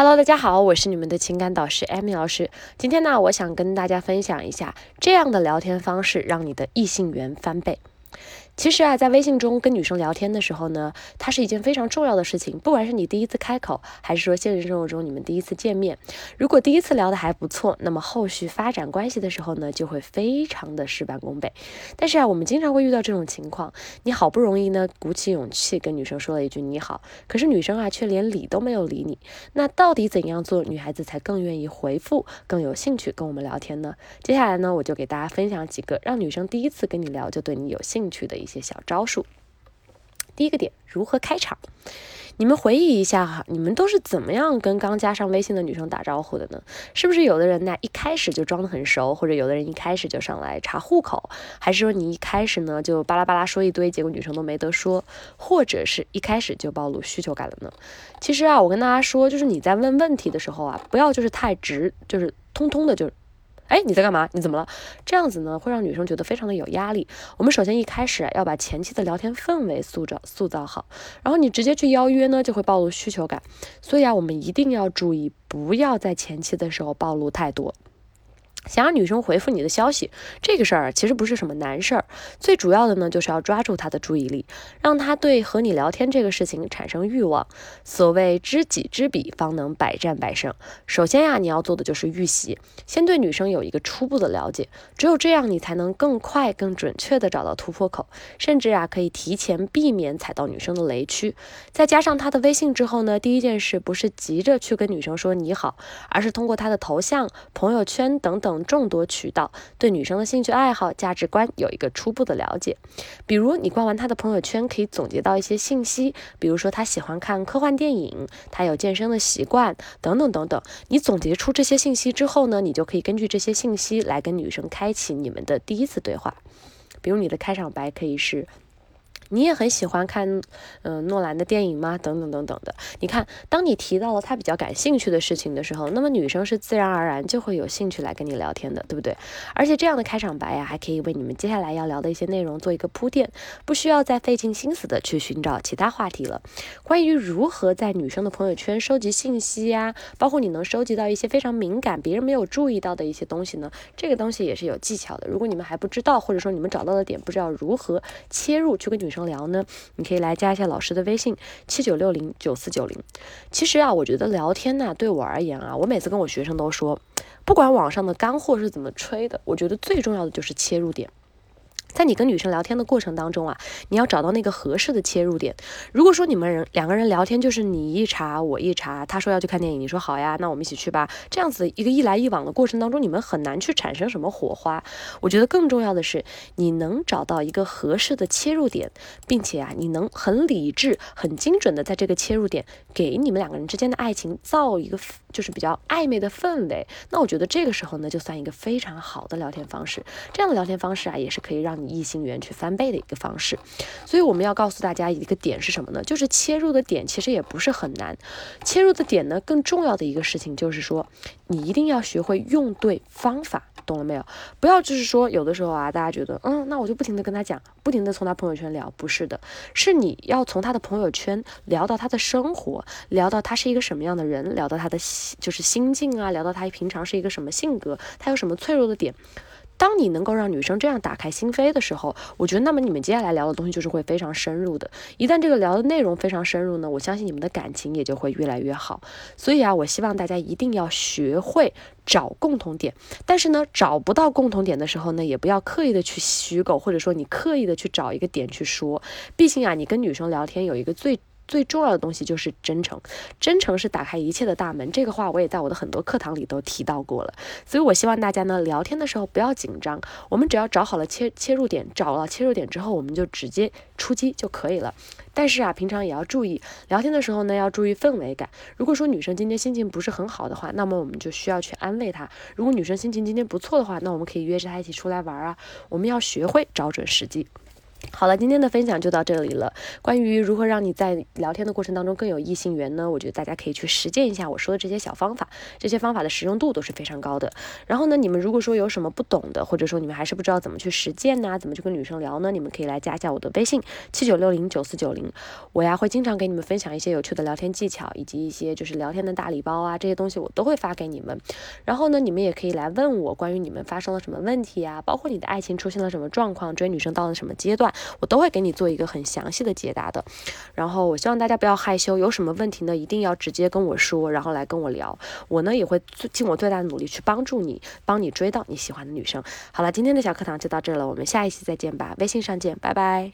Hello，大家好，我是你们的情感导师 Amy 老师。今天呢，我想跟大家分享一下这样的聊天方式，让你的异性缘翻倍。其实啊，在微信中跟女生聊天的时候呢，它是一件非常重要的事情。不管是你第一次开口，还是说现实生活中你们第一次见面，如果第一次聊得还不错，那么后续发展关系的时候呢，就会非常的事半功倍。但是啊，我们经常会遇到这种情况，你好不容易呢鼓起勇气跟女生说了一句你好，可是女生啊却连理都没有理你。那到底怎样做女孩子才更愿意回复，更有兴趣跟我们聊天呢？接下来呢，我就给大家分享几个让女生第一次跟你聊就对你有兴趣的一。些小招数。第一个点，如何开场？你们回忆一下哈，你们都是怎么样跟刚加上微信的女生打招呼的呢？是不是有的人呢一开始就装得很熟，或者有的人一开始就上来查户口，还是说你一开始呢就巴拉巴拉说一堆，结果女生都没得说，或者是一开始就暴露需求感了呢？其实啊，我跟大家说，就是你在问问题的时候啊，不要就是太直，就是通通的就。哎，你在干嘛？你怎么了？这样子呢，会让女生觉得非常的有压力。我们首先一开始要把前期的聊天氛围塑造塑造好，然后你直接去邀约呢，就会暴露需求感。所以啊，我们一定要注意，不要在前期的时候暴露太多。想让女生回复你的消息，这个事儿其实不是什么难事儿。最主要的呢，就是要抓住她的注意力，让她对和你聊天这个事情产生欲望。所谓知己知彼，方能百战百胜。首先呀，你要做的就是预习，先对女生有一个初步的了解。只有这样，你才能更快、更准确地找到突破口，甚至啊，可以提前避免踩到女生的雷区。再加上她的微信之后呢，第一件事不是急着去跟女生说你好，而是通过她的头像、朋友圈等等。等众多渠道对女生的兴趣爱好、价值观有一个初步的了解，比如你逛完她的朋友圈，可以总结到一些信息，比如说她喜欢看科幻电影，她有健身的习惯，等等等等。你总结出这些信息之后呢，你就可以根据这些信息来跟女生开启你们的第一次对话，比如你的开场白可以是。你也很喜欢看，嗯，诺兰的电影吗？等等等等的。你看，当你提到了他比较感兴趣的事情的时候，那么女生是自然而然就会有兴趣来跟你聊天的，对不对？而且这样的开场白呀，还可以为你们接下来要聊的一些内容做一个铺垫，不需要再费尽心思的去寻找其他话题了。关于如何在女生的朋友圈收集信息呀，包括你能收集到一些非常敏感、别人没有注意到的一些东西呢？这个东西也是有技巧的。如果你们还不知道，或者说你们找到的点不知道如何切入去跟女生。聊呢，你可以来加一下老师的微信七九六零九四九零。其实啊，我觉得聊天呢，对我而言啊，我每次跟我学生都说，不管网上的干货是怎么吹的，我觉得最重要的就是切入点。在你跟女生聊天的过程当中啊，你要找到那个合适的切入点。如果说你们人两个人聊天就是你一查我一查，他说要去看电影，你说好呀，那我们一起去吧。这样子一个一来一往的过程当中，你们很难去产生什么火花。我觉得更重要的是，你能找到一个合适的切入点，并且啊，你能很理智、很精准的在这个切入点给你们两个人之间的爱情造一个就是比较暧昧的氛围。那我觉得这个时候呢，就算一个非常好的聊天方式。这样的聊天方式啊，也是可以让你。异性缘去翻倍的一个方式，所以我们要告诉大家一个点是什么呢？就是切入的点其实也不是很难，切入的点呢，更重要的一个事情就是说，你一定要学会用对方法，懂了没有？不要就是说有的时候啊，大家觉得，嗯，那我就不停的跟他讲，不停的从他朋友圈聊，不是的，是你要从他的朋友圈聊到他的生活，聊到他是一个什么样的人，聊到他的就是心境啊，聊到他平常是一个什么性格，他有什么脆弱的点。当你能够让女生这样打开心扉的时候，我觉得那么你们接下来聊的东西就是会非常深入的。一旦这个聊的内容非常深入呢，我相信你们的感情也就会越来越好。所以啊，我希望大家一定要学会找共同点。但是呢，找不到共同点的时候呢，也不要刻意的去虚构，或者说你刻意的去找一个点去说。毕竟啊，你跟女生聊天有一个最。最重要的东西就是真诚，真诚是打开一切的大门。这个话我也在我的很多课堂里都提到过了。所以，我希望大家呢，聊天的时候不要紧张，我们只要找好了切切入点，找了切入点之后，我们就直接出击就可以了。但是啊，平常也要注意，聊天的时候呢，要注意氛围感。如果说女生今天心情不是很好的话，那么我们就需要去安慰她。如果女生心情今天不错的话，那我们可以约着她一起出来玩啊。我们要学会找准时机。好了，今天的分享就到这里了。关于如何让你在聊天的过程当中更有异性缘呢？我觉得大家可以去实践一下我说的这些小方法，这些方法的实用度都是非常高的。然后呢，你们如果说有什么不懂的，或者说你们还是不知道怎么去实践呢，怎么去跟女生聊呢？你们可以来加一下我的微信七九六零九四九零，我呀会经常给你们分享一些有趣的聊天技巧，以及一些就是聊天的大礼包啊，这些东西我都会发给你们。然后呢，你们也可以来问我关于你们发生了什么问题啊，包括你的爱情出现了什么状况，追女生到了什么阶段。我都会给你做一个很详细的解答的，然后我希望大家不要害羞，有什么问题呢，一定要直接跟我说，然后来跟我聊，我呢也会尽我最大的努力去帮助你，帮你追到你喜欢的女生。好了，今天的小课堂就到这了，我们下一期再见吧，微信上见，拜拜。